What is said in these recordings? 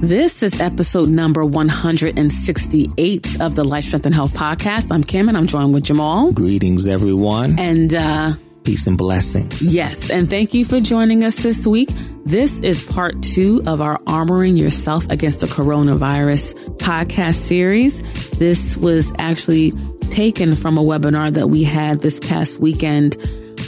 This is episode number 168 of the Life, Strength, and Health podcast. I'm Kim and I'm joined with Jamal. Greetings, everyone. And, uh, peace and blessings. Yes. And thank you for joining us this week. This is part two of our Armoring Yourself Against the Coronavirus podcast series. This was actually taken from a webinar that we had this past weekend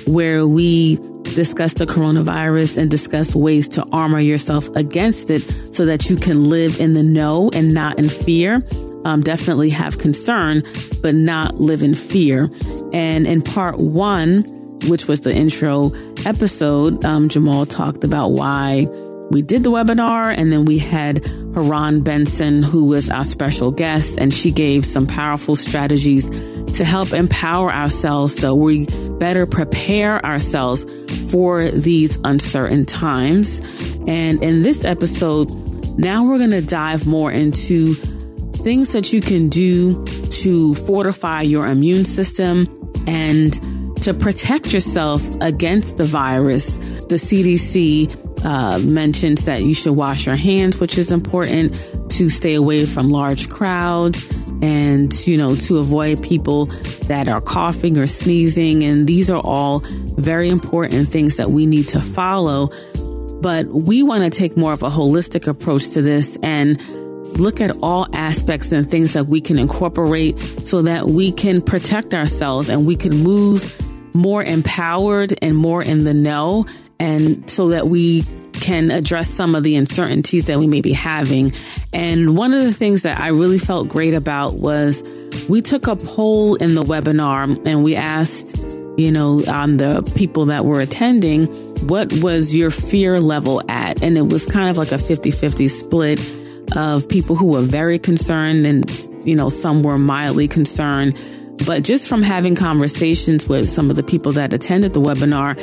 where we discuss the coronavirus and discuss ways to armor yourself against it so that you can live in the know and not in fear. Um, definitely have concern, but not live in fear. And in part one, which was the intro episode, um, Jamal talked about why we did the webinar and then we had Haran Benson, who was our special guest, and she gave some powerful strategies to help empower ourselves so we better prepare ourselves for these uncertain times. And in this episode, now we're going to dive more into things that you can do to fortify your immune system and to protect yourself against the virus. The CDC uh, mentions that you should wash your hands, which is important to stay away from large crowds and, you know, to avoid people that are coughing or sneezing. And these are all very important things that we need to follow. But we want to take more of a holistic approach to this and look at all aspects and things that we can incorporate so that we can protect ourselves and we can move more empowered and more in the know and so that we can address some of the uncertainties that we may be having. And one of the things that I really felt great about was we took a poll in the webinar and we asked, you know, on the people that were attending, what was your fear level at? And it was kind of like a 50 50 split of people who were very concerned and, you know, some were mildly concerned. But just from having conversations with some of the people that attended the webinar,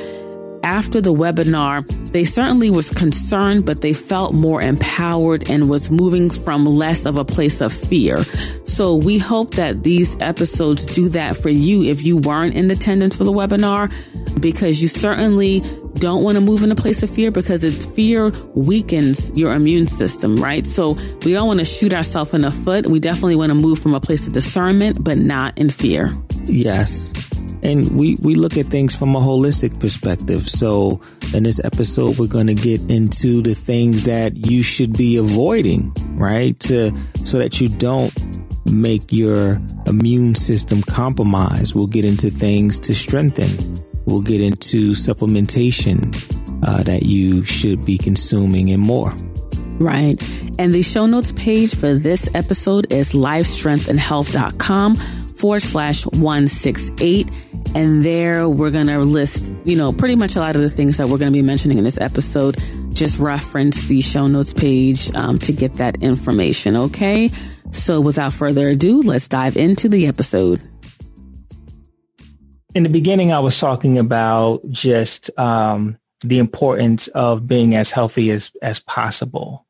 after the webinar, they certainly was concerned, but they felt more empowered and was moving from less of a place of fear. So we hope that these episodes do that for you if you weren't in attendance for the webinar, because you certainly don't want to move in a place of fear because it, fear weakens your immune system, right? So we don't want to shoot ourselves in the foot. We definitely want to move from a place of discernment, but not in fear. Yes and we we look at things from a holistic perspective. So in this episode, we're going to get into the things that you should be avoiding, right? To so that you don't make your immune system compromise. We'll get into things to strengthen. We'll get into supplementation uh, that you should be consuming and more. Right. And the show notes page for this episode is lifestrengthandhealth.com forward slash 168. And there we're going to list, you know, pretty much a lot of the things that we're going to be mentioning in this episode. Just reference the show notes page um, to get that information. Okay. So without further ado, let's dive into the episode. In the beginning, I was talking about just um, the importance of being as healthy as, as possible,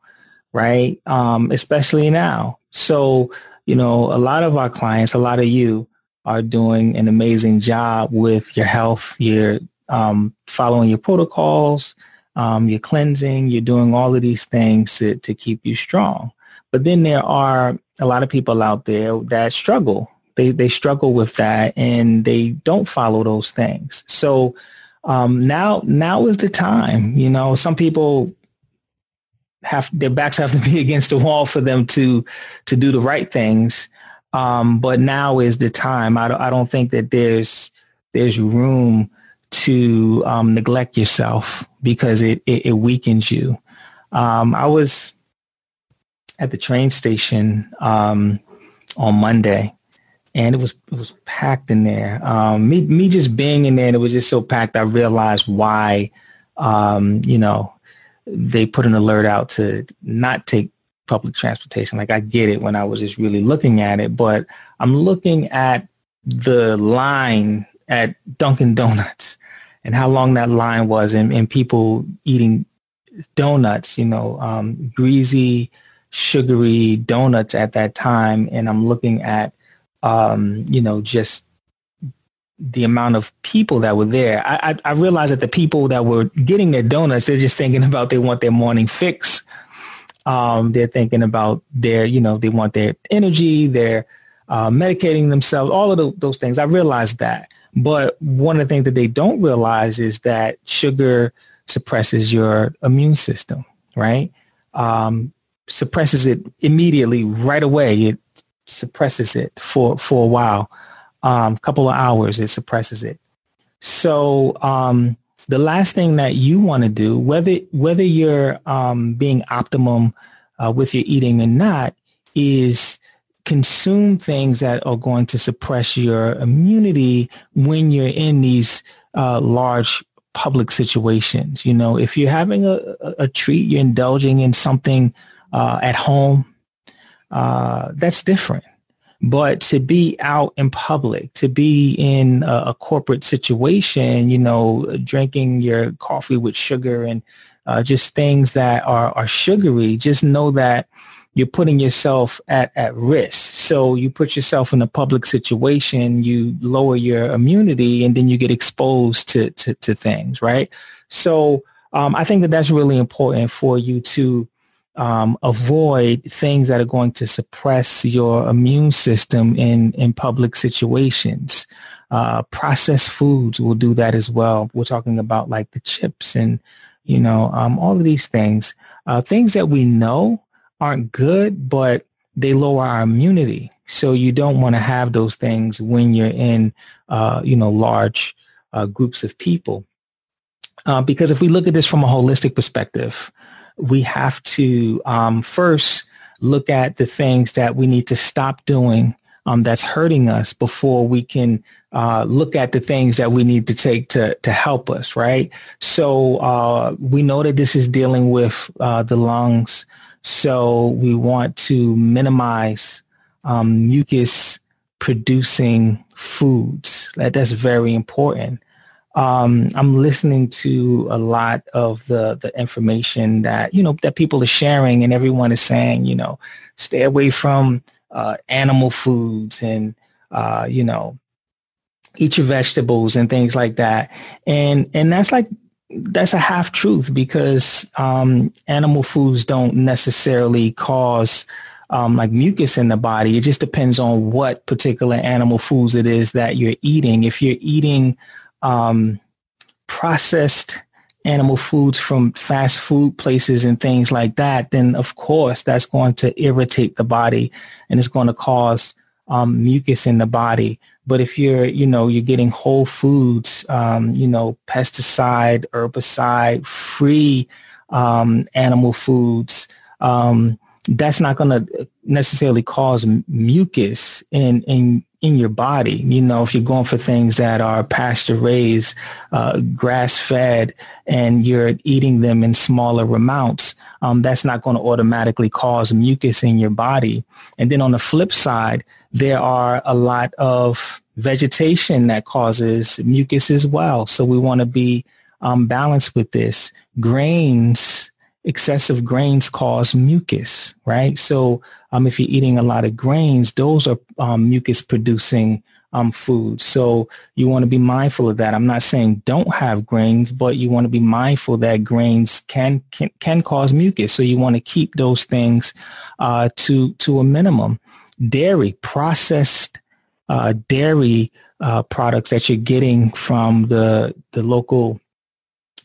right? Um, especially now. So, you know, a lot of our clients, a lot of you, are doing an amazing job with your health. You're um, following your protocols, um, you're cleansing, you're doing all of these things to, to keep you strong. But then there are a lot of people out there that struggle. They, they struggle with that and they don't follow those things. So um, now now is the time. You know, some people have their backs have to be against the wall for them to to do the right things. Um, but now is the time. I don't, I don't think that there's there's room to um, neglect yourself because it, it, it weakens you. Um, I was at the train station um, on Monday, and it was it was packed in there. Um, me me just being in there, and it was just so packed. I realized why, um, you know, they put an alert out to not take public transportation. Like I get it when I was just really looking at it, but I'm looking at the line at Dunkin' Donuts and how long that line was and, and people eating donuts, you know, um, greasy, sugary donuts at that time. And I'm looking at, um, you know, just the amount of people that were there. I, I, I realized that the people that were getting their donuts, they're just thinking about they want their morning fix Um, they're thinking about their, you know, they want their energy, they're uh, medicating themselves, all of the, those things. I realize that. But one of the things that they don't realize is that sugar suppresses your immune system, right? Um, suppresses it immediately, right away. It suppresses it for, for a while, um, couple of hours, it suppresses it. So um, the last thing that you want to do, whether whether you're um, being optimum uh, with your eating or not, is consume things that are going to suppress your immunity when you're in these uh, large public situations. You know, if you're having a, a treat, you're indulging in something uh, at home, uh, that's different. But to be out in public, to be in a, a corporate situation, you know, drinking your coffee with sugar and uh, just things that are, are sugary, just know that you're putting yourself at, at risk. So you put yourself in a public situation, you lower your immunity, and then you get exposed to, to, to things, right? So um, I think that that's really important for you to um, avoid things that are going to suppress your immune system in, in public situations. Uh, processed foods will do that as well. We're talking about like the chips and, you know, um, all of these things, uh, things that we know aren't good, but they lower our immunity. So you don't want to have those things when you're in, uh, you know, large uh, groups of people. Uh, because if we look at this from a holistic perspective, we have to um, first look at the things that we need to stop doing um, that's hurting us before we can uh, look at the things that we need to take to to help us, right? So uh, we know that this is dealing with uh, the lungs, so we want to minimize um, mucus producing foods. That that's very important um, I'm listening to a lot of the the information that you know that people are sharing, and everyone is saying, you know, stay away from uh, animal foods and uh, you know, eat your vegetables and things like that. And and that's like that's a half truth because um, animal foods don't necessarily cause um, like mucus in the body. It just depends on what particular animal foods it is that you're eating. If you're eating um, processed animal foods from fast food places and things like that, then of course that's going to irritate the body and it's going to cause um, mucus in the body. But if you're, you know, you're getting whole foods, um, you know, pesticide, herbicide, free um, animal foods, um, that's not going to necessarily cause mucus in, in in your body. You know, if you're going for things that are pasture raised, uh, grass fed, and you're eating them in smaller amounts, um, that's not going to automatically cause mucus in your body. And then on the flip side, there are a lot of vegetation that causes mucus as well. So we want to be um, balanced with this. Grains excessive grains cause mucus, right? So um, if you're eating a lot of grains, those are um, mucus producing um, foods. So you want to be mindful of that. I'm not saying don't have grains, but you want to be mindful that grains can can, can cause mucus. So you want to keep those things uh, to to a minimum. Dairy, processed uh, dairy uh, products that you're getting from the the local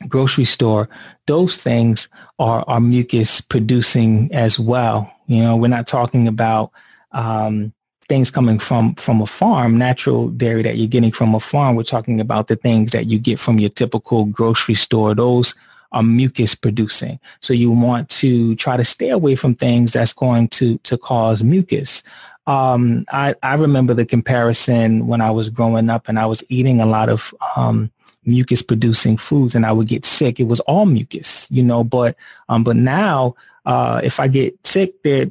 grocery store, those things are, are mucus producing as well. You know, we're not talking about um, things coming from from a farm, natural dairy that you're getting from a farm. We're talking about the things that you get from your typical grocery store. Those are mucus producing. So you want to try to stay away from things that's going to to cause mucus. Um, I, I remember the comparison when I was growing up and I was eating a lot of um, mucus producing foods and I would get sick. It was all mucus, you know, but, um, but now, uh, if I get sick, there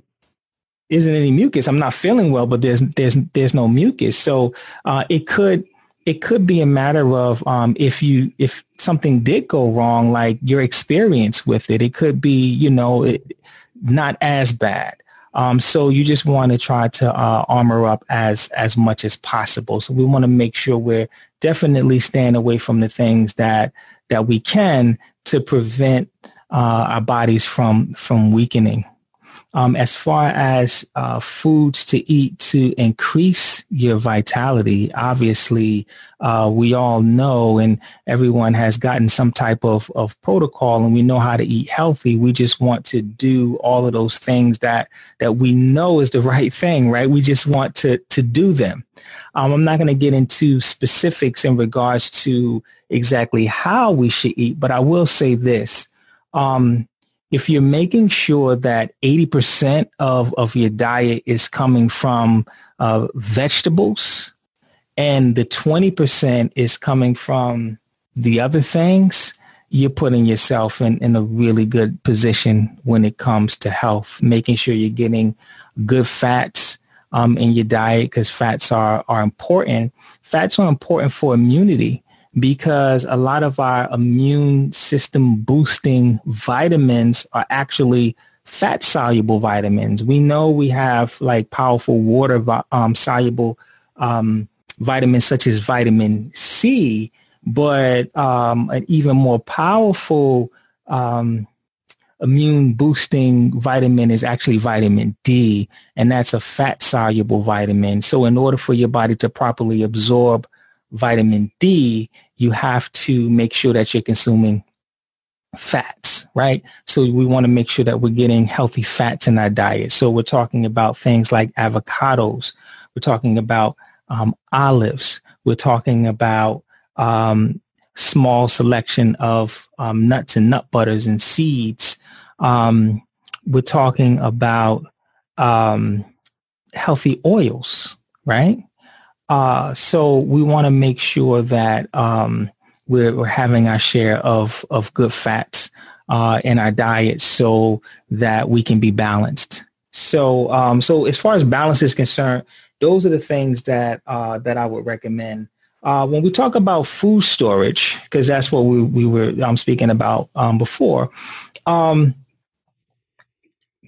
isn't any mucus. I'm not feeling well, but there's, there's, there's no mucus. So, uh, it could, it could be a matter of, um, if you, if something did go wrong, like your experience with it, it could be, you know, it, not as bad. Um, so you just want to try to uh, armor up as as much as possible. So we want to make sure we're definitely staying away from the things that that we can to prevent uh, our bodies from from weakening. Um, as far as uh, foods to eat to increase your vitality, obviously, uh, we all know and everyone has gotten some type of, of protocol and we know how to eat healthy. We just want to do all of those things that, that we know is the right thing, right? We just want to, to do them. Um, I'm not going to get into specifics in regards to exactly how we should eat, but I will say this. Um, if you're making sure that 80% of, of your diet is coming from uh, vegetables and the 20% is coming from the other things, you're putting yourself in, in a really good position when it comes to health, making sure you're getting good fats um, in your diet because fats are, are important. Fats are important for immunity because a lot of our immune system boosting vitamins are actually fat soluble vitamins. We know we have like powerful water um, soluble um, vitamins such as vitamin C, but um, an even more powerful um, immune boosting vitamin is actually vitamin D, and that's a fat soluble vitamin. So in order for your body to properly absorb vitamin D, you have to make sure that you're consuming fats, right? So we want to make sure that we're getting healthy fats in our diet. So we're talking about things like avocados. We're talking about um, olives. We're talking about um, small selection of um, nuts and nut butters and seeds. Um, we're talking about um, healthy oils, right? Uh, so we want to make sure that um, we're, we're, having our share of, of good fats uh, in our diet so that we can be balanced. So, um, so as far as balance is concerned, those are the things that uh, that I would recommend. Uh, when we talk about food storage, because that's what we, we were um, speaking about um, before, um,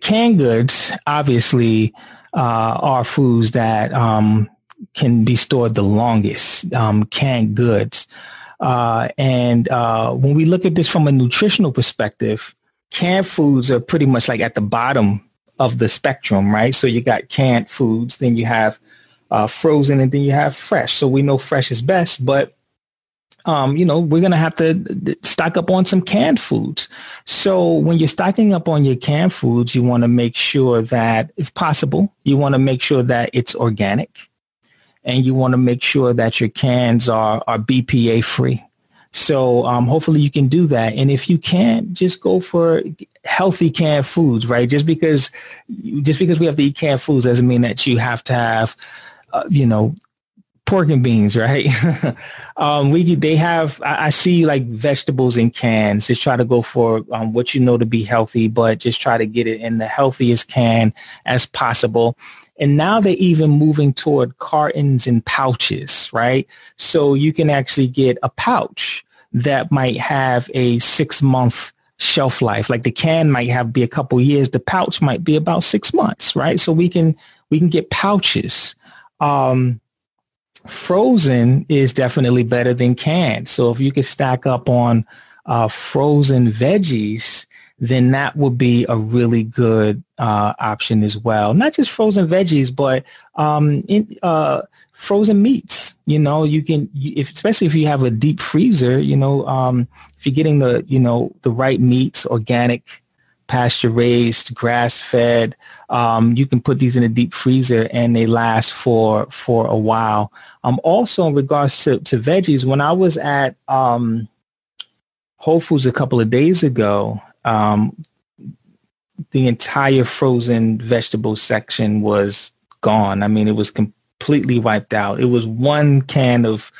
canned goods obviously uh, are foods that um, can be stored the longest, um, canned goods. Uh, and uh, when we look at this from a nutritional perspective, canned foods are pretty much like at the bottom of the spectrum, right? So you got canned foods, then you have uh, frozen, and then you have fresh. So we know fresh is best, but um, you know, we're going to have to stock up on some canned foods. So when you're stocking up on your canned foods, you want to make sure that, if possible, you want to make sure that it's organic and you want to make sure that your cans are, are BPA free. So um, hopefully you can do that. And if you can't, just go for healthy canned foods, right? Just because just because we have to eat canned foods doesn't mean that you have to have, uh, you know, pork and beans, right? um, we they have I, I, see like vegetables in cans. Just try to go for um, what you know to be healthy, but just try to get it in the healthiest can as possible. And now they're even moving toward cartons and pouches, right? So you can actually get a pouch that might have a six month shelf life. Like the can might have be a couple years. The pouch might be about six months, right? So we can, we can get pouches. Um, frozen is definitely better than canned. So if you could stack up on uh, frozen veggies, then that would be a really good uh, option as well. Not just frozen veggies, but um, in, uh, frozen meats. You know, you can, if, especially if you have a deep freezer. You know, um, if you're getting the, you know, the right meats, organic, pasture raised, grass fed, um, you can put these in a deep freezer and they last for for a while. Um, also, in regards to to veggies, when I was at um, Whole Foods a couple of days ago, um, the entire frozen vegetable section was gone. I mean, it was completely wiped out. It was one can of,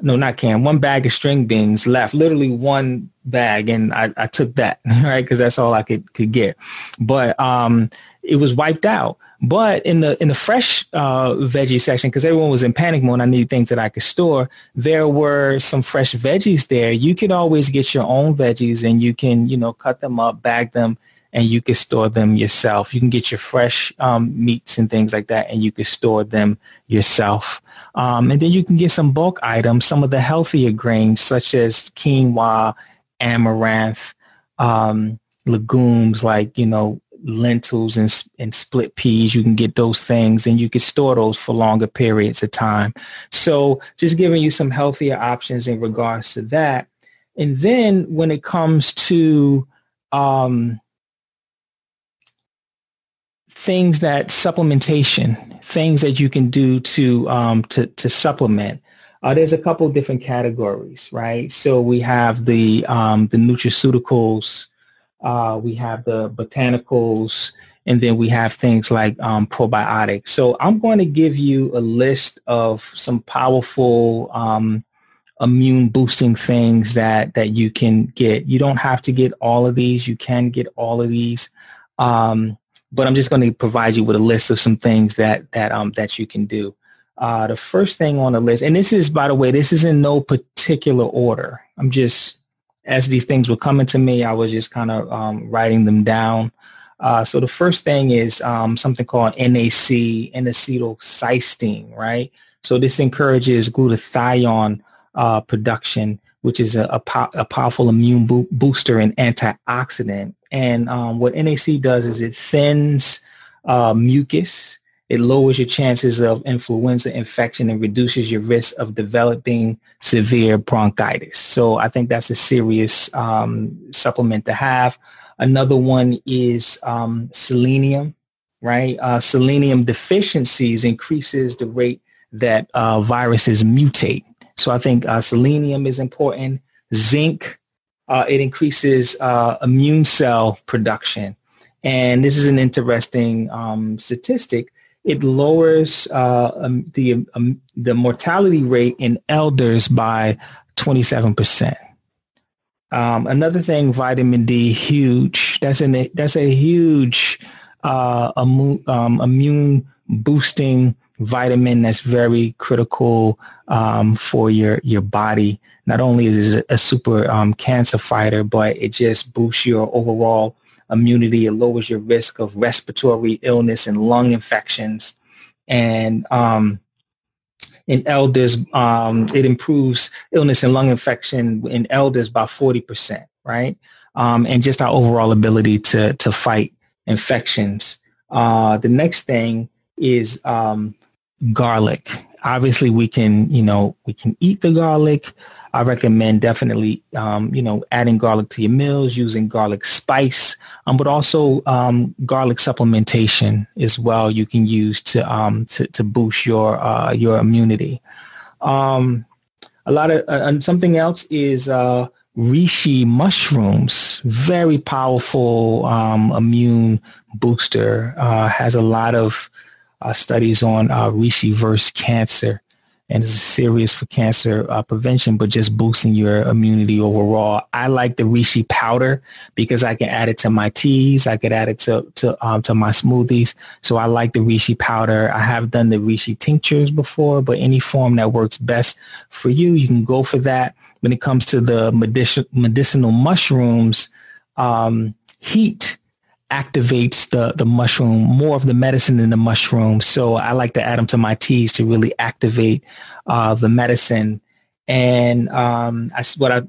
no, not can, one bag of string beans left, literally one bag. And I, I took that, right? Cause that's all I could, could get. But, um, it was wiped out. But in the in the fresh uh, veggie section, because everyone was in panic mode, and I needed things that I could store. There were some fresh veggies there. You could always get your own veggies, and you can you know cut them up, bag them, and you can store them yourself. You can get your fresh um, meats and things like that, and you can store them yourself. Um, and then you can get some bulk items, some of the healthier grains such as quinoa, amaranth, um, legumes like you know lentils and, and split peas. You can get those things and you can store those for longer periods of time. So just giving you some healthier options in regards to that. And then when it comes to um, things that supplementation, things that you can do to um, to, to supplement, uh, there's a couple different categories, right? So we have the um, the nutraceuticals, uh, we have the botanicals, and then we have things like um, probiotics. So I'm going to give you a list of some powerful um, immune boosting things that that you can get. You don't have to get all of these. You can get all of these. Um, but I'm just going to provide you with a list of some things that that um, that you can do. Uh, the first thing on the list, and this is, by the way, this is in no particular order. I'm just, as these things were coming to me, I was just kind of um, writing them down. Uh, so the first thing is um, something called NAC, N-acetylcysteine, right? So this encourages glutathione uh, production, which is a, a, po- a powerful immune bo- booster and antioxidant. And um, what NAC does is it thins uh, mucus it lowers your chances of influenza infection and reduces your risk of developing severe bronchitis. So I think that's a serious um, supplement to have. Another one is um, selenium, right? Uh, selenium deficiencies increases the rate that uh, viruses mutate. So I think uh, selenium is important. Zinc, uh, it increases uh, immune cell production. And this is an interesting um, statistic it lowers uh, um, the um, the mortality rate in elders by 27%. Um, another thing, vitamin D, huge. That's an that's a huge uh, um, immune boosting vitamin that's very critical um, for your your body. Not only is it a super um, cancer fighter, but it just boosts your overall immunity. It lowers your risk of respiratory illness and lung infections. And um, in elders, um, it improves illness and lung infection in elders by 40%, right? Um, and just our overall ability to, to fight infections. Uh, the next thing is um, garlic. Obviously, we can, you know, we can eat the garlic. I recommend definitely, um, you know, adding garlic to your meals, using garlic spice, um, but also um, garlic supplementation as well. You can use to um, to, to boost your uh, your immunity. Um, a lot of uh, something else is uh, reishi mushrooms. Very powerful um, immune booster. Uh, has a lot of uh, studies on uh, reishi versus cancer and it's serious for cancer uh, prevention, but just boosting your immunity overall. I like the reishi powder because I can add it to my teas. I could add it to to um, to my smoothies. So I like the reishi powder. I have done the reishi tinctures before, but any form that works best for you, you can go for that. When it comes to the medicinal medicinal mushrooms, um, heat activates the, the mushroom, more of the medicine in the mushroom. So I like to add them to my teas to really activate uh, the medicine. And um, I, what I,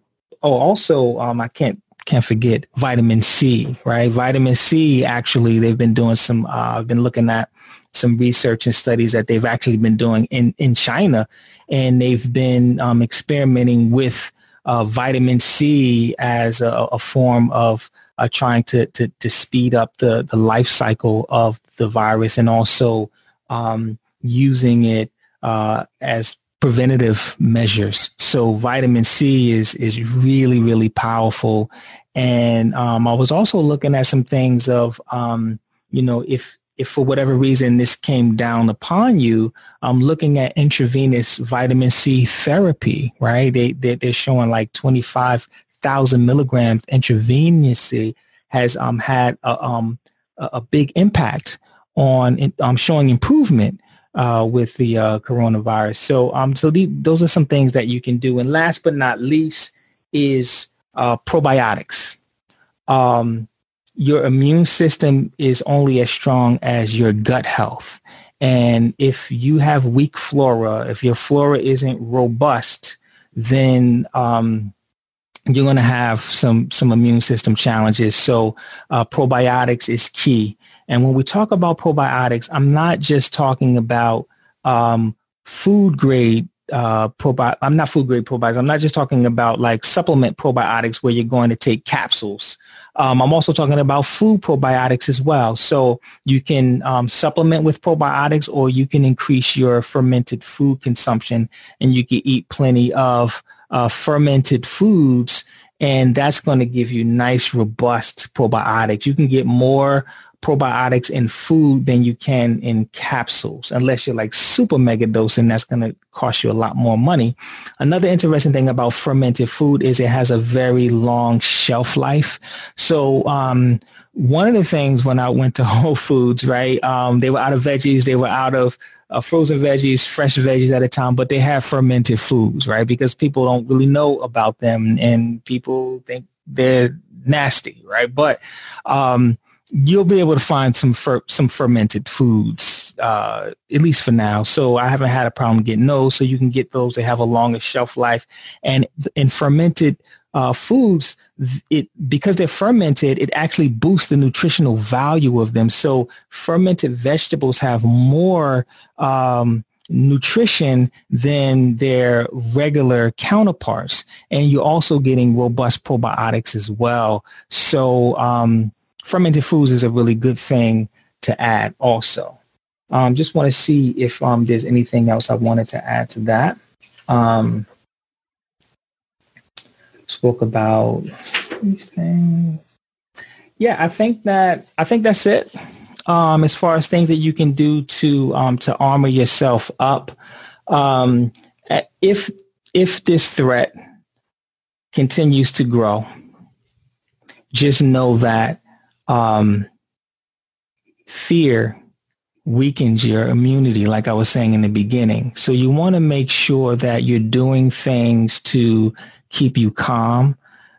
oh, also, um, I can't, can't forget vitamin C, right? Vitamin C, actually, they've been doing some, uh, I've been looking at some research and studies that they've actually been doing in, in China. And they've been um, experimenting with uh, vitamin C as a, a form of trying to, to, to speed up the, the life cycle of the virus and also um, using it uh, as preventative measures. So vitamin C is is really really powerful, and um, I was also looking at some things of um, you know if if for whatever reason this came down upon you, I'm looking at intravenous vitamin C therapy. Right, they, they they're showing like 25 thousand milligrams intravenously has um, had a, um, a big impact on um, showing improvement uh, with the uh, coronavirus. So um, so the, those are some things that you can do. And last but not least is uh, probiotics. Um, your immune system is only as strong as your gut health. And if you have weak flora, if your flora isn't robust, then um, you're going to have some some immune system challenges. So uh, probiotics is key. And when we talk about probiotics, I'm not just talking about um, food grade uh, probi- I'm not food grade probiotics. I'm not just talking about like supplement probiotics where you're going to take capsules. Um, I'm also talking about food probiotics as well. So you can um, supplement with probiotics or you can increase your fermented food consumption and you can eat plenty of uh, fermented foods and that's going to give you nice, robust probiotics. You can get more probiotics in food than you can in capsules, unless you're like super mega dosing. That's going to cost you a lot more money. Another interesting thing about fermented food is it has a very long shelf life. So, um, one of the things when I went to Whole Foods, right, um, they were out of veggies, they were out of uh, frozen veggies, fresh veggies at a time, but they have fermented foods, right? Because people don't really know about them and people think they're nasty, right? But um, you'll be able to find some fer- some fermented foods, uh, at least for now. So I haven't had a problem getting those. So you can get those. They have a longer shelf life, and in fermented uh, foods, it because they're fermented, it actually boosts the nutritional value of them. So fermented vegetables have more. Um, nutrition than their regular counterparts. And you're also getting robust probiotics as well. So um, fermented foods is a really good thing to add also. Um, just want to see if um, there's anything else I wanted to add to that. Spoke about these things. Yeah, I think that I think that's it. Um, as far as things that you can do to um, to armor yourself up, um, if if this threat continues to grow, just know that um, fear weakens your immunity, like I was saying in the beginning. So you want to make sure that you're doing things to keep you calm.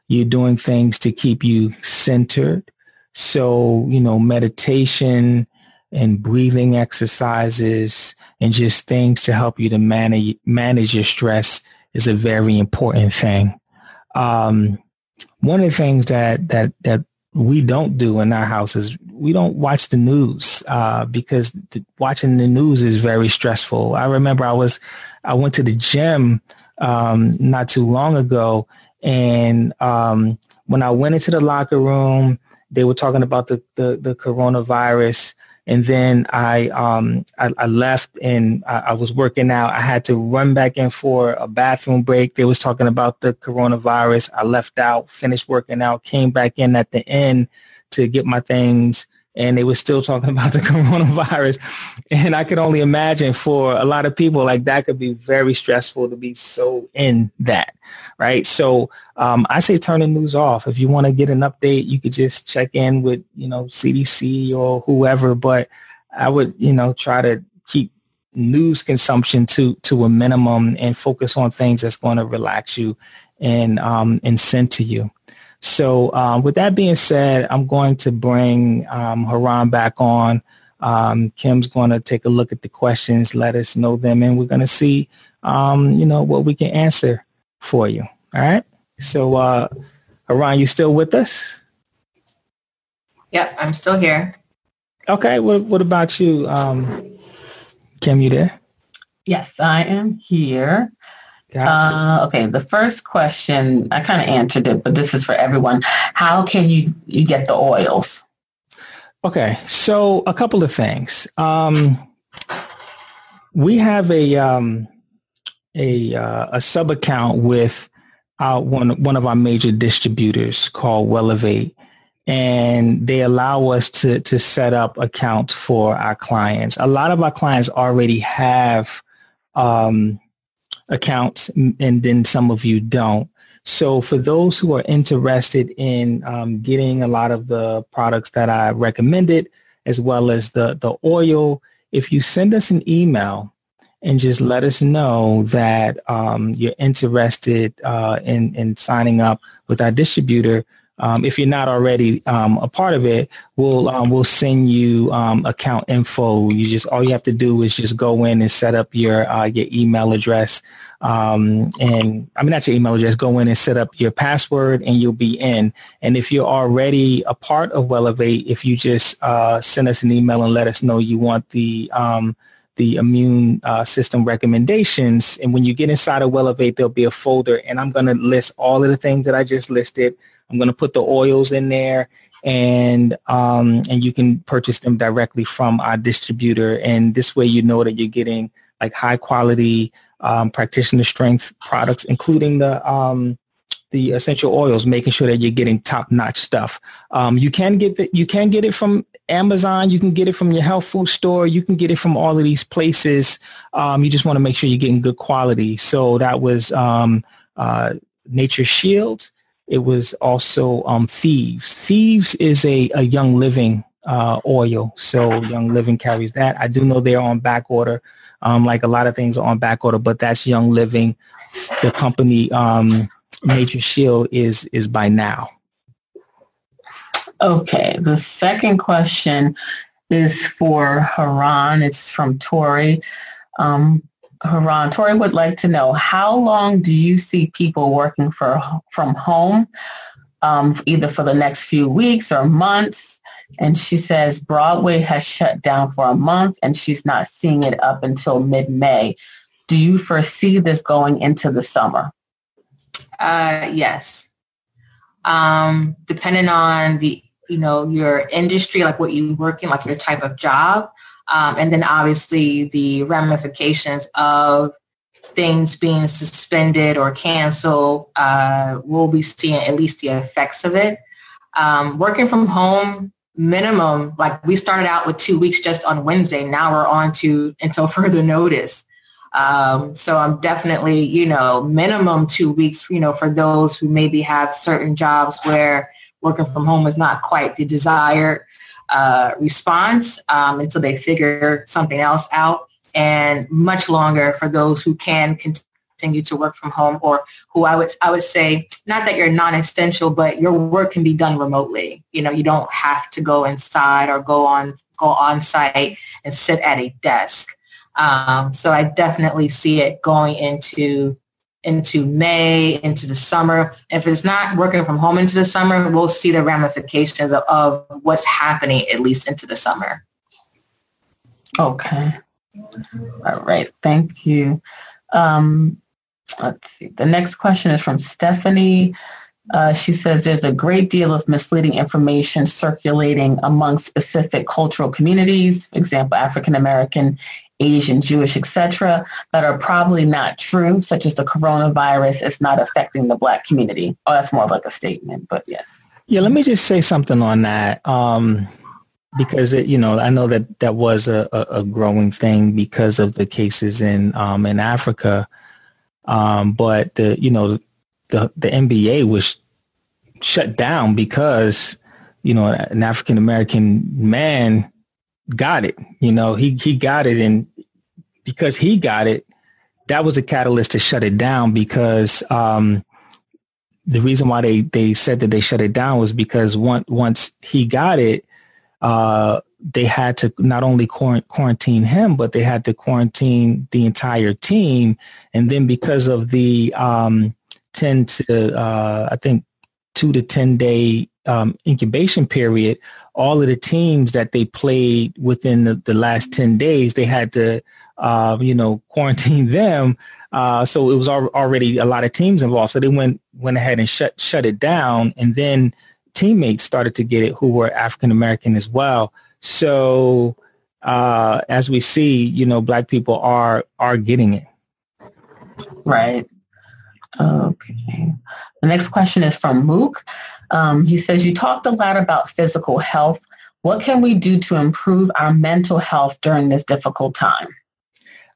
You're doing things to keep you centered. So, you know, meditation and breathing exercises and just things to help you to manage, manage your stress is a very important thing. Um, one of the things that, that, that we don't do in our houses. We don't watch the news uh, because the, watching the news is very stressful. I remember I was I went to the gym um, not too long ago, and um, when I went into the locker room, they were talking about the the, the coronavirus, and then I um I, I left and I, I, was working out. I had to run back in for a bathroom break. They was talking about the coronavirus. I left out, finished working out, came back in at the end to get my things and they were still talking about the coronavirus. And I could only imagine for a lot of people, like that could be very stressful to be so in that, right? So um, I say turn the news off. If you want to get an update, you could just check in with, you know, CDC or whoever. But I would, you know, try to keep news consumption to to a minimum and focus on things that's going to relax you and um, and send to you. So um, with that being said, I'm going to bring um, Haran back on. Um, Kim's going to take a look at the questions, let us know them, and we're going to see, um, you know, what we can answer for you. All right. So, uh, Haran, you still with us? Yep, I'm still here. Okay. What What about you, um, Kim? You there? Yes, I am here. Uh, okay, the first question, I kind of answered it, but this is for everyone. How can you, you get the oils? Okay, so a couple of things. Um, we have a um, a uh, a sub account with our, one one of our major distributors called Wellevate, and they allow us to to set up accounts for our clients. A lot of our clients already have um, accounts and then some of you don't. So for those who are interested in um, getting a lot of the products that I recommended, as well as the, the oil, if you send us an email and just let us know that um, you're interested uh, in, in signing up with our distributor, um, if you're not already um, a part of it, we'll um, we'll send you um, account info. You just all you have to do is just go in and set up your uh, your email address. Um, and I mean, not your email address. Go in and set up your password, and you'll be in. And if you're already a part of Wellevate, if you just uh, send us an email and let us know you want the um, the immune uh, system recommendations. And when you get inside of Wellevate, there'll be a folder, and I'm going to list all of the things that I just listed. I'm going to put the oils in there and um, and you can purchase them directly from our distributor. And this way, you know that you're getting like high quality um, practitioner strength products, including the um, the essential oils, making sure that you're getting top notch stuff. Um, you can get the, you can get it from Amazon. You can get it from your health food store. You can get it from all of these places. Um, you just want to make sure you're getting good quality. So that was um, uh, Nature Shield. It was also um, Thieves. Thieves is a, a Young Living uh, oil. So Young Living carries that. I do know they're on back order. Um, like a lot of things are on back order, but that's Young Living. The company um, Nature Shield is is by now. Okay. The second question is for Haran. It's from Tori. Um, Haran, Tori would like to know how long do you see people working for from home, um, either for the next few weeks or months? And she says Broadway has shut down for a month and she's not seeing it up until mid-May. Do you foresee this going into the summer? Uh, yes. Um, depending on the, you know, your industry, like what you work in, like your type of job, um, and then obviously the ramifications of things being suspended or canceled, uh, we'll be seeing at least the effects of it. Um, working from home, minimum, like we started out with two weeks just on Wednesday. Now we're on to until further notice. Um, so I'm definitely, you know, minimum two weeks, you know, for those who maybe have certain jobs where working from home is not quite the desired uh, response um, until they figure something else out and much longer for those who can continue to work from home or who I would I would say not that you're non-essential but your work can be done remotely. You know you don't have to go inside or go on go on site and sit at a desk. Um, so I definitely see it going into into May, into the summer. If it's not working from home into the summer, we'll see the ramifications of, of what's happening at least into the summer. Okay. All right. Thank you. Um, let's see. The next question is from Stephanie. Uh, she says there's a great deal of misleading information circulating among specific cultural communities, example, African American Asian, Jewish, etc., that are probably not true, such as the coronavirus is not affecting the black community. Oh, that's more like a statement, but yes. Yeah, let me just say something on that. Um, because it, you know, I know that that was a, a, growing thing because of the cases in um, in Africa. Um, but the you know the the NBA was shut down because you know an African American man got it. You know, he he got it, and because he got it, that was a catalyst to shut it down. Because um, the reason why they they said that they shut it down was because once once he got it, uh, they had to not only quarantine him, but they had to quarantine the entire team. And then because of the um, ten to uh, I think two to ten day um, incubation period, all of the teams that they played within the, the last 10 days, they had to, uh, you know, quarantine them. Uh, so it was al- already a lot of teams involved. So they went, went ahead and shut, shut it down. And then teammates started to get it who were African American as well. So uh, as we see, you know, black people are, are getting it. Right. Okay. The next question is from Mook. Um, he says, you talked a lot about physical health. What can we do to improve our mental health during this difficult time?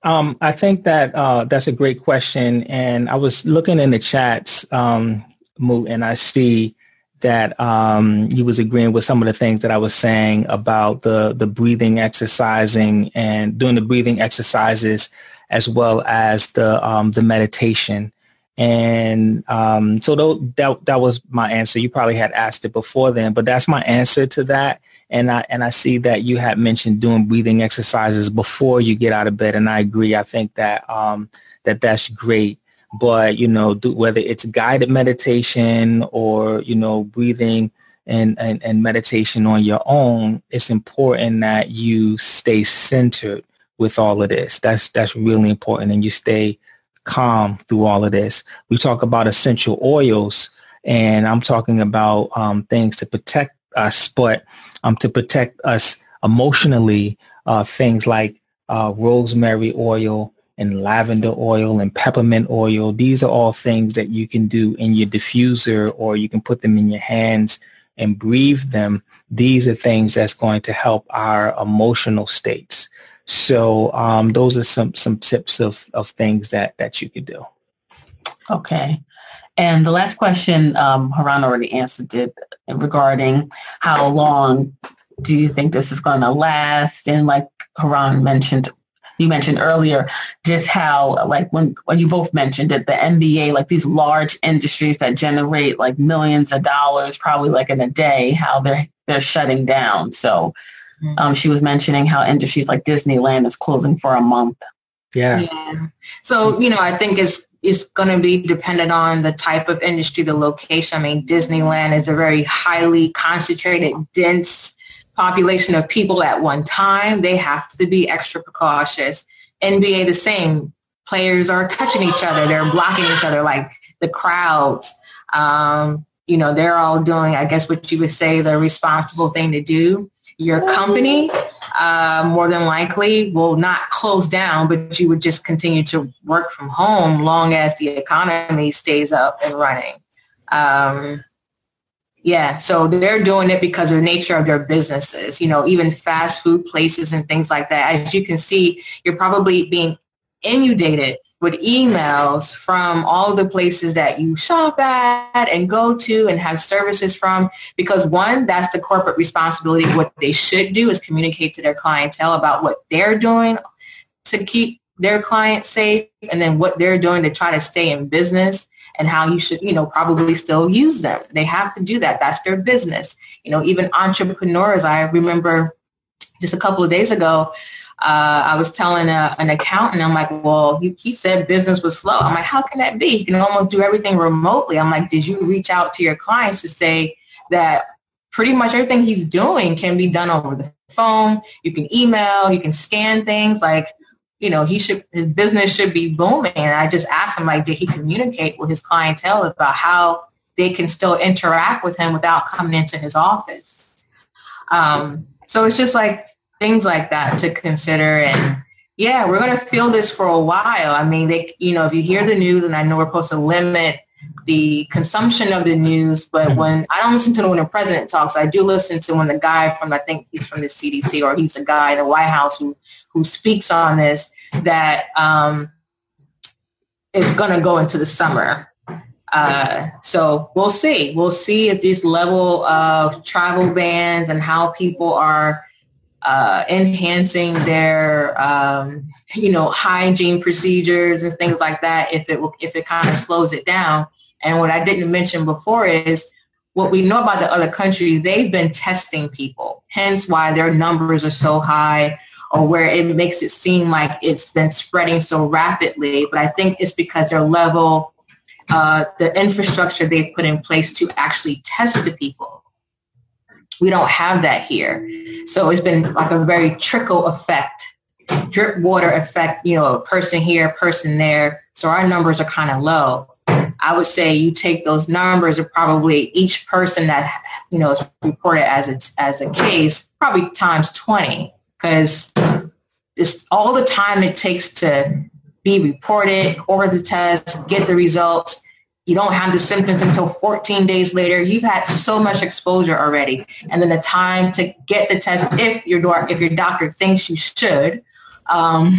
Um, I think that uh, that's a great question. And I was looking in the chats, um, and I see that um, he was agreeing with some of the things that I was saying about the, the breathing exercising and doing the breathing exercises as well as the, um, the meditation. And um, so that that was my answer. You probably had asked it before then, but that's my answer to that. And I and I see that you had mentioned doing breathing exercises before you get out of bed, and I agree. I think that um, that that's great. But you know, do, whether it's guided meditation or you know breathing and, and and meditation on your own, it's important that you stay centered with all of this. That's that's really important, and you stay calm through all of this. We talk about essential oils, and I'm talking about um, things to protect us, but um, to protect us emotionally, uh, things like uh, rosemary oil and lavender oil and peppermint oil. These are all things that you can do in your diffuser or you can put them in your hands and breathe them. These are things that's going to help our emotional states. So um, those are some some tips of of things that that you could do. Okay. And the last question, um, Haran already answered it regarding how long do you think this is going to last? And like Haran mentioned, you mentioned earlier, just how like when when you both mentioned that the NBA, like these large industries that generate like millions of dollars, probably like in a day, how they're they're shutting down. So Mm-hmm. Um, she was mentioning how industries like Disneyland is closing for a month. Yeah. yeah. So, you know, I think it's it's going to be dependent on the type of industry, the location. I mean, Disneyland is a very highly concentrated, dense population of people at one time. They have to be extra precautious. NBA, the same. Players are touching each other. They're blocking each other like the crowds. Um, you know, they're all doing, I guess, what you would say the responsible thing to do your company uh, more than likely will not close down, but you would just continue to work from home long as the economy stays up and running. Um, yeah, so they're doing it because of the nature of their businesses. You know, even fast food places and things like that. As you can see, you're probably being inundated with emails from all the places that you shop at and go to and have services from because one that's the corporate responsibility. What they should do is communicate to their clientele about what they're doing to keep their clients safe and then what they're doing to try to stay in business and how you should you know probably still use them. They have to do that. That's their business. You know even entrepreneurs i remember just a couple of days ago uh, I was telling a, an accountant, I'm like, well, he, he said business was slow. I'm like, how can that be? You can almost do everything remotely. I'm like, did you reach out to your clients to say that pretty much everything he's doing can be done over the phone? You can email, you can scan things like, you know, he should, his business should be booming. And I just asked him, like, did he communicate with his clientele about how they can still interact with him without coming into his office? Um, so it's just like things like that to consider. And yeah, we're going to feel this for a while. I mean, they, you know, if you hear the news, and I know we're supposed to limit the consumption of the news, but mm-hmm. when I don't listen to when the president talks, I do listen to when the guy from I think he's from the CDC or he's a guy in the White House who who speaks on this that um, is going to go into the summer. Uh, so we'll see. We'll see if this level of travel bans and how people are uh, enhancing their, um, you know, hygiene procedures and things like that if it if it kind of slows it down. And what I didn't mention before is what we know about the other countries, they've been testing people, hence why their numbers are so high or where it makes it seem like it's been spreading so rapidly. But I think it's because their level, uh, the infrastructure they've put in place to actually test the people we don't have that here. So it's been like a very trickle effect, drip water effect, you know, a person here, person there. So our numbers are kind of low. I would say you take those numbers of probably each person that, you know, is reported as a, as a case, probably times 20 because it's all the time it takes to be reported, order the test, get the results, you don't have the symptoms until 14 days later. You've had so much exposure already. And then the time to get the test if your, if your doctor thinks you should, um,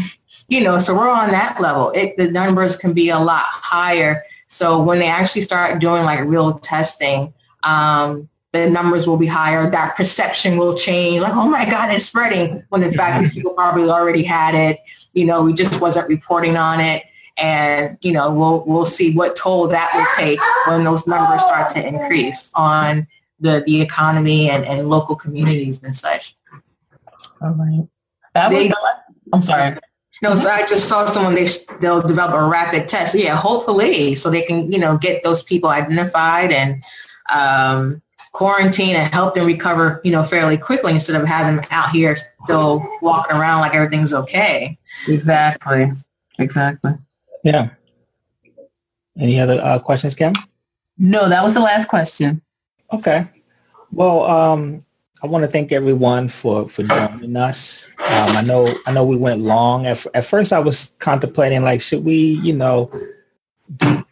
you know, so we're on that level. It, the numbers can be a lot higher. So when they actually start doing like real testing, um, the numbers will be higher. That perception will change. Like, oh my God, it's spreading. When in fact, people probably already had it. You know, we just wasn't reporting on it and you know we'll we'll see what toll that will take when those numbers start to increase on the the economy and, and local communities and such. All right. That they, was, I'm sorry. No, so I just saw someone they they'll develop a rapid test. Yeah, hopefully, so they can you know get those people identified and um, quarantine and help them recover you know fairly quickly instead of having them out here still walking around like everything's okay. Exactly. Exactly. Yeah. Any other uh, questions, Kim? No, that was the last question. Okay. Well, um, I want to thank everyone for, for joining us. Um, I know I know we went long. At, at first, I was contemplating like, should we, you know,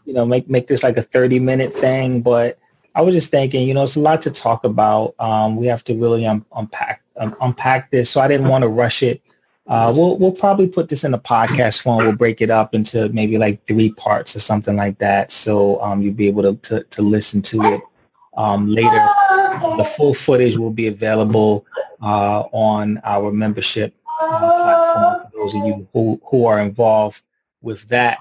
you know, make make this like a thirty minute thing? But I was just thinking, you know, it's a lot to talk about. Um, we have to really um, unpack um, unpack this, so I didn't want to rush it. Uh, we'll we'll probably put this in a podcast form. We'll break it up into maybe like three parts or something like that, so um, you'll be able to, to, to listen to it um, later, the full footage will be available uh, on our membership uh, platform for those of you who, who are involved with that.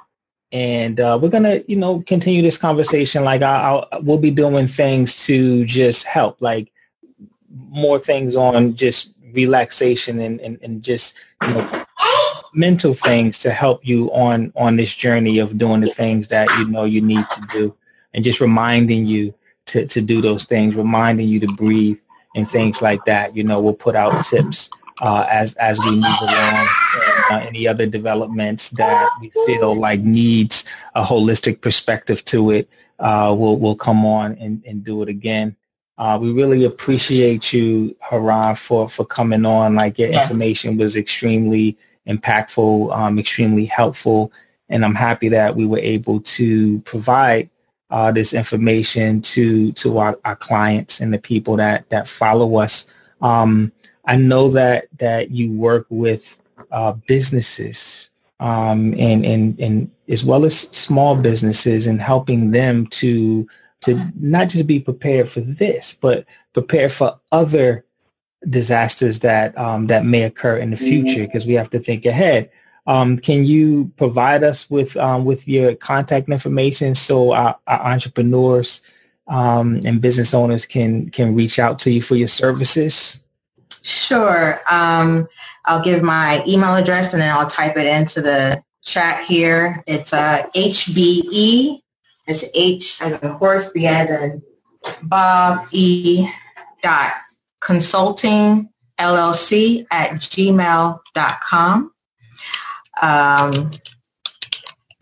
And uh, we're gonna, you know, continue this conversation. Like I, will we'll be doing things to just help, like more things on just relaxation and, and, and just you know mental things to help you on on this journey of doing the things that you know you need to do and just reminding you to, to do those things, reminding you to breathe and things like that. You know, we'll put out tips uh, as as we move along uh, any other developments that we feel like needs a holistic perspective to it. Uh, we'll we'll come on and, and do it again. Uh, we really appreciate you, Haran, for for coming on. Like your information was extremely impactful, um, extremely helpful, and I'm happy that we were able to provide uh, this information to to our, our, clients and the people that that follow us. Um, I know that that you work with uh, businesses um, and, and and as well as small businesses and helping them to to not just be prepared for this, but prepare for other disasters that um, that may occur in the future because we have to think ahead. Um, can you provide us with um, with your contact information so our, our entrepreneurs um, and business owners can can reach out to you for your services? Sure. Um, I'll give my email address and then I'll type it into the chat here. It's uh, HBE. It's H as a horse, B as in Bob E. Dot consulting LLC at gmail.com. Um,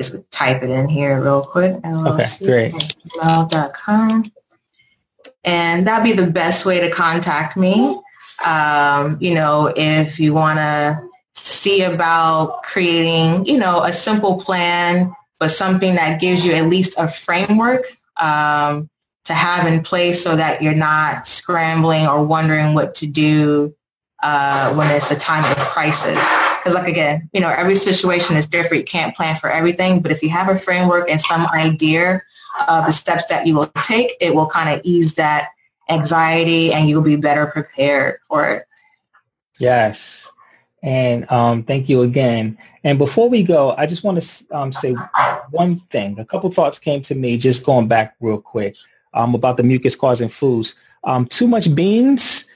just type it in here real quick. LLC okay, great. Gmail.com. And that'd be the best way to contact me. Um, you know, if you want to see about creating, you know, a simple plan, but something that gives you at least a framework um, to have in place so that you're not scrambling or wondering what to do uh, when it's a time of crisis. Because like again, you know, every situation is different. You can't plan for everything, but if you have a framework and some idea of the steps that you will take, it will kind of ease that anxiety and you'll be better prepared for it. Yes. And um, thank you again. And before we go, I just want to um, say one thing. A couple thoughts came to me just going back real quick um, about the mucus causing foods. Um, too much beans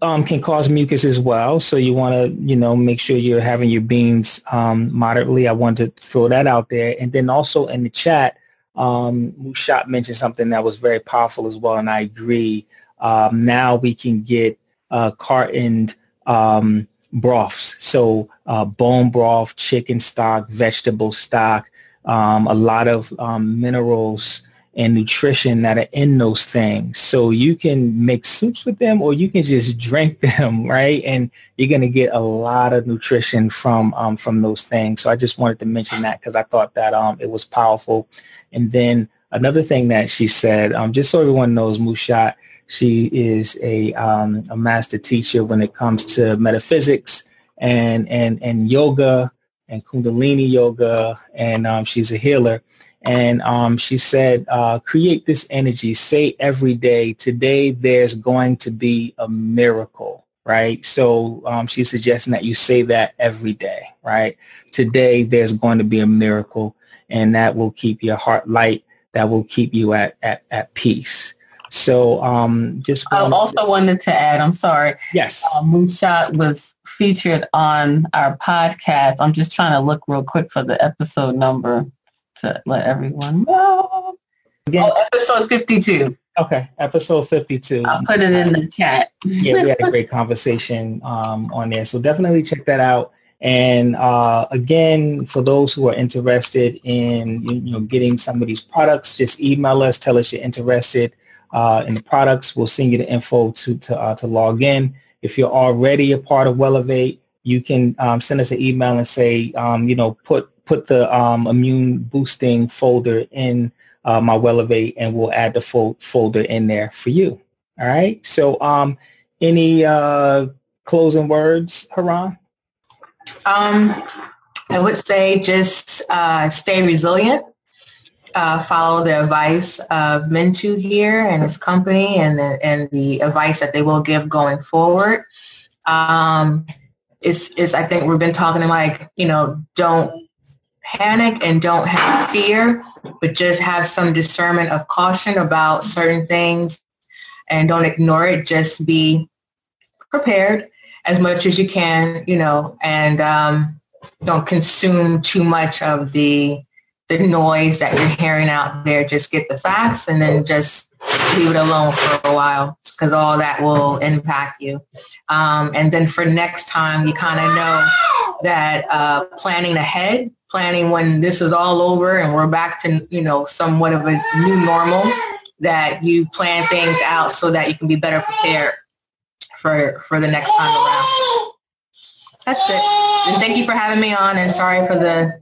um, can cause mucus as well. So you want to, you know, make sure you're having your beans um, moderately. I want to throw that out there. And then also in the chat, um, Mushat mentioned something that was very powerful as well, and I agree. Now we can get uh, cartoned um, broths, so uh, bone broth, chicken stock, vegetable stock, um, a lot of um, minerals and nutrition that are in those things. So you can make soups with them or you can just drink them, right? And you're going to get a lot of nutrition from um, from those things. So I just wanted to mention that because I thought that um, it was powerful. And then another thing that she said, um, just so everyone knows, Mushat, she is a, um, a master teacher when it comes to metaphysics and, and, and yoga and kundalini yoga, and um, she's a healer. And um, she said, uh, create this energy. Say every day, today there's going to be a miracle, right? So um, she's suggesting that you say that every day, right? Today there's going to be a miracle. and that will keep your heart light. That will keep you at, at, at peace. So um, just I also wanted to add, I'm sorry. Yes. Uh, Moonshot was featured on our podcast. I'm just trying to look real quick for the episode number to let everyone know. Again, oh, episode 52. Okay, episode 52. I'll put it in the chat. yeah, we had a great conversation um, on there. So definitely check that out. And uh, again, for those who are interested in you know getting some of these products, just email us. Tell us you're interested uh, in the products. We'll send you the info to to, uh, to log in. If you're already a part of Wellevate, you can um, send us an email and say, um, you know, put put the um, immune boosting folder in uh, my Wellevate, and we'll add the fo- folder in there for you. All right. So, um, any uh, closing words, Haran? Um, I would say just uh, stay resilient. Uh, follow the advice of Mintu here and his company and the, and the advice that they will give going forward. Um, it's, it's, I think we've been talking like, you know, don't panic and don't have fear, but just have some discernment of caution about certain things and don't ignore it. Just be prepared as much as you can, you know, and um, don't consume too much of the the noise that you're hearing out there. Just get the facts and then just leave it alone for a while because all that will impact you. Um, and then for next time, you kind of know that uh, planning ahead, planning when this is all over and we're back to, you know, somewhat of a new normal, that you plan things out so that you can be better prepared for for the next time around. That's it. And thank you for having me on. And sorry for the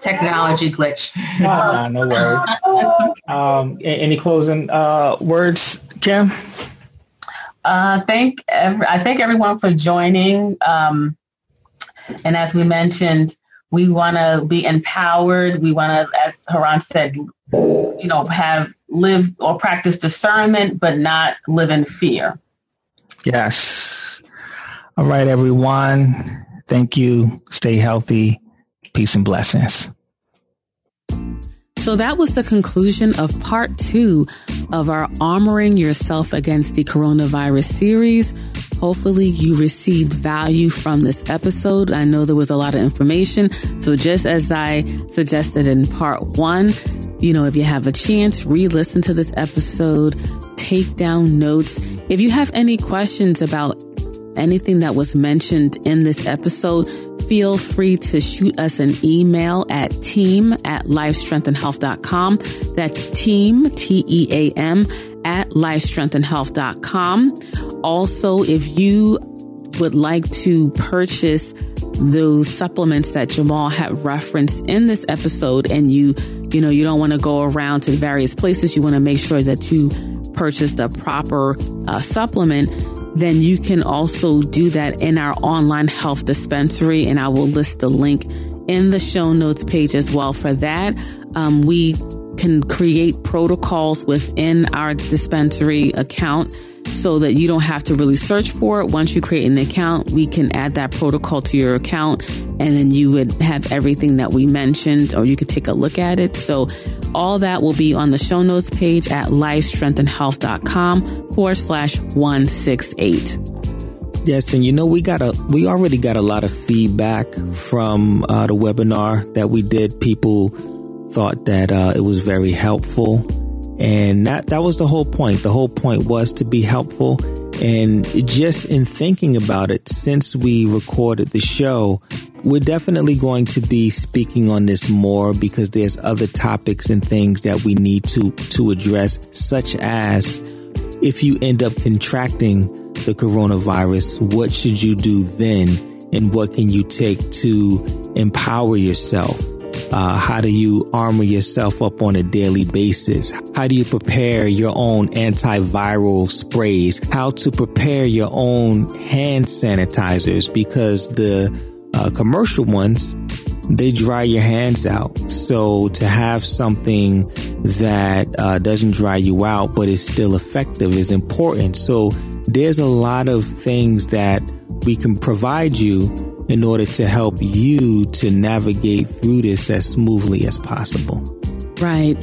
technology glitch. nah, no worries. Um, any closing uh, words, Kim? Uh, thank every, I thank everyone for joining. Um, and as we mentioned, we want to be empowered. We want to, as Haran said, you know, have live or practice discernment, but not live in fear. Yes. All right, everyone. Thank you. Stay healthy. Peace and blessings. So that was the conclusion of part two of our Armoring Yourself Against the Coronavirus series. Hopefully you received value from this episode. I know there was a lot of information. So just as I suggested in part one, you know, if you have a chance, re-listen to this episode, take down notes. If you have any questions about anything that was mentioned in this episode, feel free to shoot us an email at team at lifestrengthandhealth.com. That's team, T-E-A-M, at lifestrengthandhealth.com. Also, if you would like to purchase those supplements that Jamal had referenced in this episode and you, you know, you don't want to go around to various places, you want to make sure that you purchase the proper uh, supplement, then you can also do that in our online health dispensary. And I will list the link in the show notes page as well for that. Um, we can create protocols within our dispensary account so that you don't have to really search for it. Once you create an account, we can add that protocol to your account and then you would have everything that we mentioned or you could take a look at it. So all that will be on the show notes page at lifestrengthandhealth.com forward slash 168. Yes, and you know we got a we already got a lot of feedback from uh, the webinar that we did. People thought that uh, it was very helpful and that, that was the whole point. The whole point was to be helpful. And just in thinking about it, since we recorded the show, we're definitely going to be speaking on this more because there's other topics and things that we need to, to address, such as if you end up contracting the coronavirus, what should you do then? And what can you take to empower yourself? Uh, how do you armor yourself up on a daily basis? How do you prepare your own antiviral sprays? How to prepare your own hand sanitizers because the uh, commercial ones, they dry your hands out. So to have something that uh, doesn't dry you out but is still effective is important. So there's a lot of things that we can provide you in order to help you to navigate through this as smoothly as possible. Right.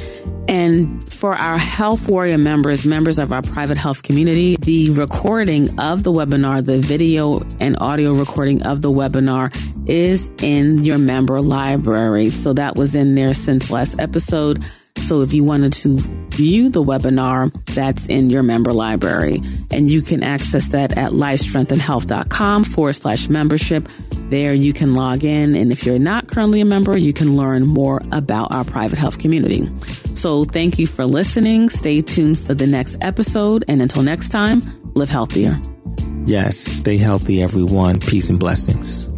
And for our Health Warrior members, members of our private health community, the recording of the webinar, the video and audio recording of the webinar is in your member library. So that was in there since last episode. So if you wanted to view the webinar, that's in your member library. And you can access that at lifestrengthandhealth.com forward slash membership. There you can log in. And if you're not currently a member, you can learn more about our private health community. So thank you for listening. Stay tuned for the next episode. And until next time, live healthier. Yes, stay healthy, everyone. Peace and blessings.